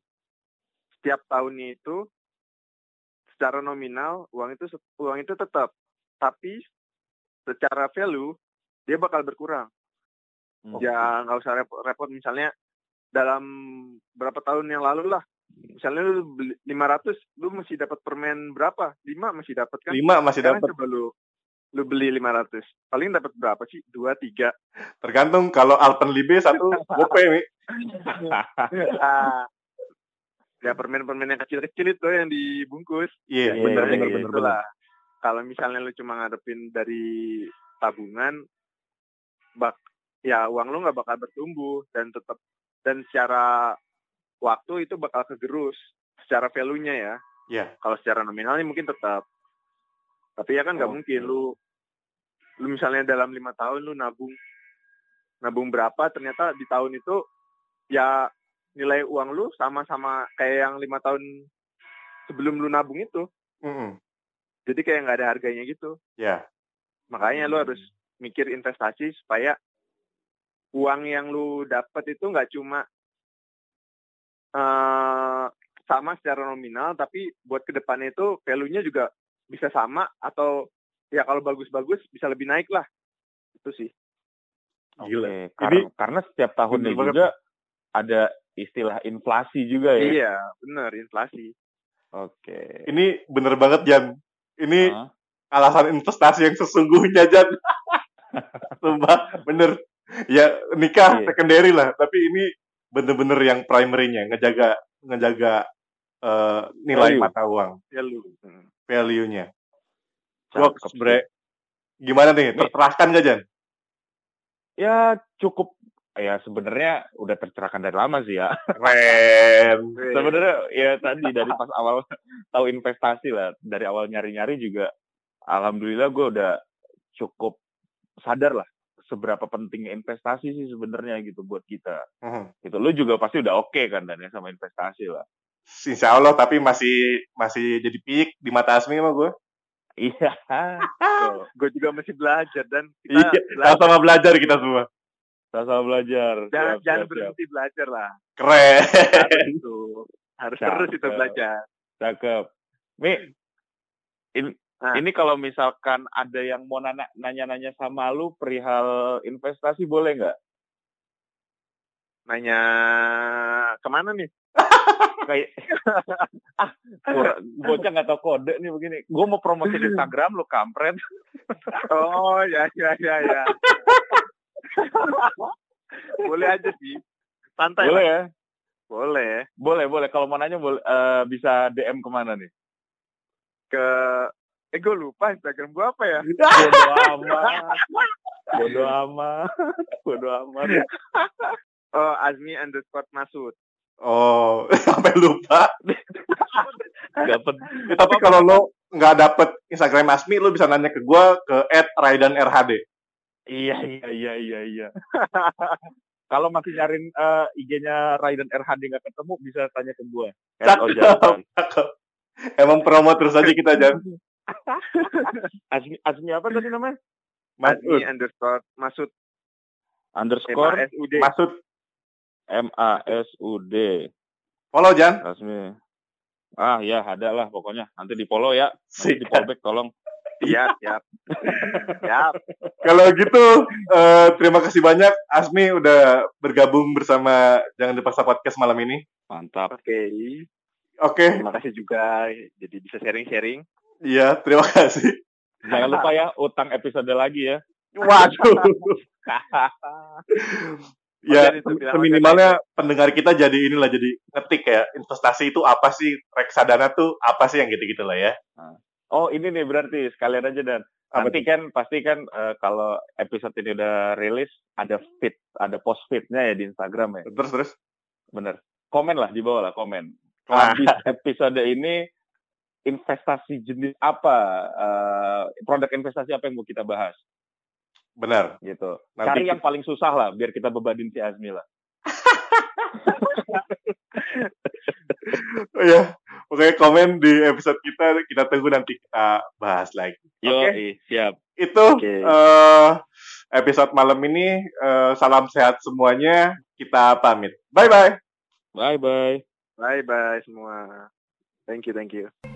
setiap tahunnya itu secara nominal uang itu uang itu tetap tapi secara value dia bakal berkurang. Oh. Ya nggak usah repot-repot misalnya dalam berapa tahun yang lalu lah misalnya lu beli 500 lu masih dapat permen berapa? 5 masih dapat kan? 5 masih dapat. Coba lu lu beli 500. Paling dapat berapa sih? 2 3. Tergantung kalau Alpenlibe satu (laughs) gope nih. (laughs) ya permen-permen yang kecil-kecil itu yang dibungkus. Iya, yeah, ya, benar benar benar benar. Kalau misalnya lu cuma ngadepin dari tabungan bak ya uang lu nggak bakal bertumbuh dan tetap dan secara waktu itu bakal kegerus secara value-nya ya. Iya. Yeah. Kalau secara nominalnya mungkin tetap. Tapi ya kan nggak oh, mungkin lu lu misalnya dalam lima tahun lu nabung nabung berapa ternyata di tahun itu ya nilai uang lu sama-sama kayak yang lima tahun sebelum lu nabung itu. Mm -hmm. Jadi kayak nggak ada harganya gitu. Ya. Makanya lu harus mikir investasi supaya uang yang lu dapat itu nggak cuma uh, sama secara nominal, tapi buat ke depannya itu value-nya juga bisa sama atau ya kalau bagus-bagus bisa lebih naik lah. Itu sih. Gila. Karena, Ini, karena setiap tahunnya juga ada istilah inflasi juga ya. Iya, benar inflasi. Oke. Ini bener banget Jan. Ini huh? alasan investasi yang sesungguhnya Jan. (laughs) Sumpah, bener. Ya nikah iya. secondary lah, tapi ini bener-bener yang primary-nya ngejaga ngejaga uh, nilai Value. mata uang. Value. Hmm. Value-nya. Gua sebenernya gimana nih? Tercerahkan gak Jan? Ya cukup ya sebenarnya udah tercerahkan dari lama sih ya. Keren. (laughs) sebenarnya ya tadi dari pas awal tahu investasi lah, dari awal nyari-nyari juga alhamdulillah gue udah cukup sadar lah seberapa penting investasi sih sebenarnya gitu buat kita. Hmm. Gitu. Lu juga pasti udah oke okay kan dan ya sama investasi lah. Insya Allah tapi masih masih jadi pik di mata Asmi sama gue. Iya. gue juga masih belajar dan kita iya, belajar. sama belajar kita semua. Sama-sama belajar. Jangan, siap, jangan siap, berhenti siap. belajar lah. Keren. Harus, harus terus itu belajar. Cakep. Mi, in, Nah. Ini kalau misalkan ada yang mau nanya-nanya sama lu perihal investasi boleh nggak? Nanya ke mana nih? Kayak (laughs) ah, bocah nggak tahu kode nih begini. Gue mau promosi di Instagram lu kampret. (laughs) oh ya ya ya ya. (laughs) boleh aja sih. Santai. Boleh ya? Boleh. Boleh boleh. Kalau mau nanya boleh uh, bisa DM ke mana nih? Ke Eh gue lupa Instagram gue apa ya? Bodo amat. Bodo amat. Bodo amat. Oh, Azmi underscore Masud. Oh, (laughs) sampai lupa. Dapat. Ya, (laughs) tapi kalau lo nggak dapet Instagram Asmi, lo bisa nanya ke gue ke @raidanrhd. Iya iya iya iya iya. (laughs) kalau masih nyariin uh, IG-nya Raidan RHD nggak ketemu, bisa tanya ke gue. Emang promo terus aja kita, Jan. Azmi, Azmi apa tadi namanya? Azmi underscore Masud. Underscore M-A-S-U-D. Masud. M-A-S-U-D. Follow Jan. Azmi. Ah ya ada lah pokoknya. Nanti di follow ya. Nanti di fallback tolong. Siap, siap. (laughs) siap. Kalau gitu, uh, terima kasih banyak Asmi udah bergabung bersama Jangan Dipaksa Podcast malam ini. Mantap. Oke. Okay. Oke. Okay. Terima kasih juga jadi bisa sharing-sharing. Iya, terima kasih. Jangan lupa ya, utang episode lagi ya. Waduh. (laughs) ya, seminimalnya pendengar kita jadi inilah jadi ngetik ya, investasi itu apa sih, reksadana tuh apa sih yang gitu-gitu lah ya. Nah. Oh, ini nih berarti sekalian aja dan nanti kan pasti kan uh, kalau episode ini udah rilis ada feed, ada post feednya ya di Instagram ya. Terus terus. Bener. Komen lah di bawah lah komen. Habis (laughs) episode ini investasi jenis apa, uh, produk investasi apa yang mau kita bahas. Benar. Gitu. Nanti Cari yang paling susah lah, biar kita bebanin si Azmi lah. oh ya, oke komen di episode kita, kita tunggu nanti kita bahas lagi. Yo, okay? siap. Itu okay. uh, eh, episode malam ini. Uh, salam sehat semuanya. Kita pamit. Bye bye. Bye bye. Bye bye semua. Thank you, thank you.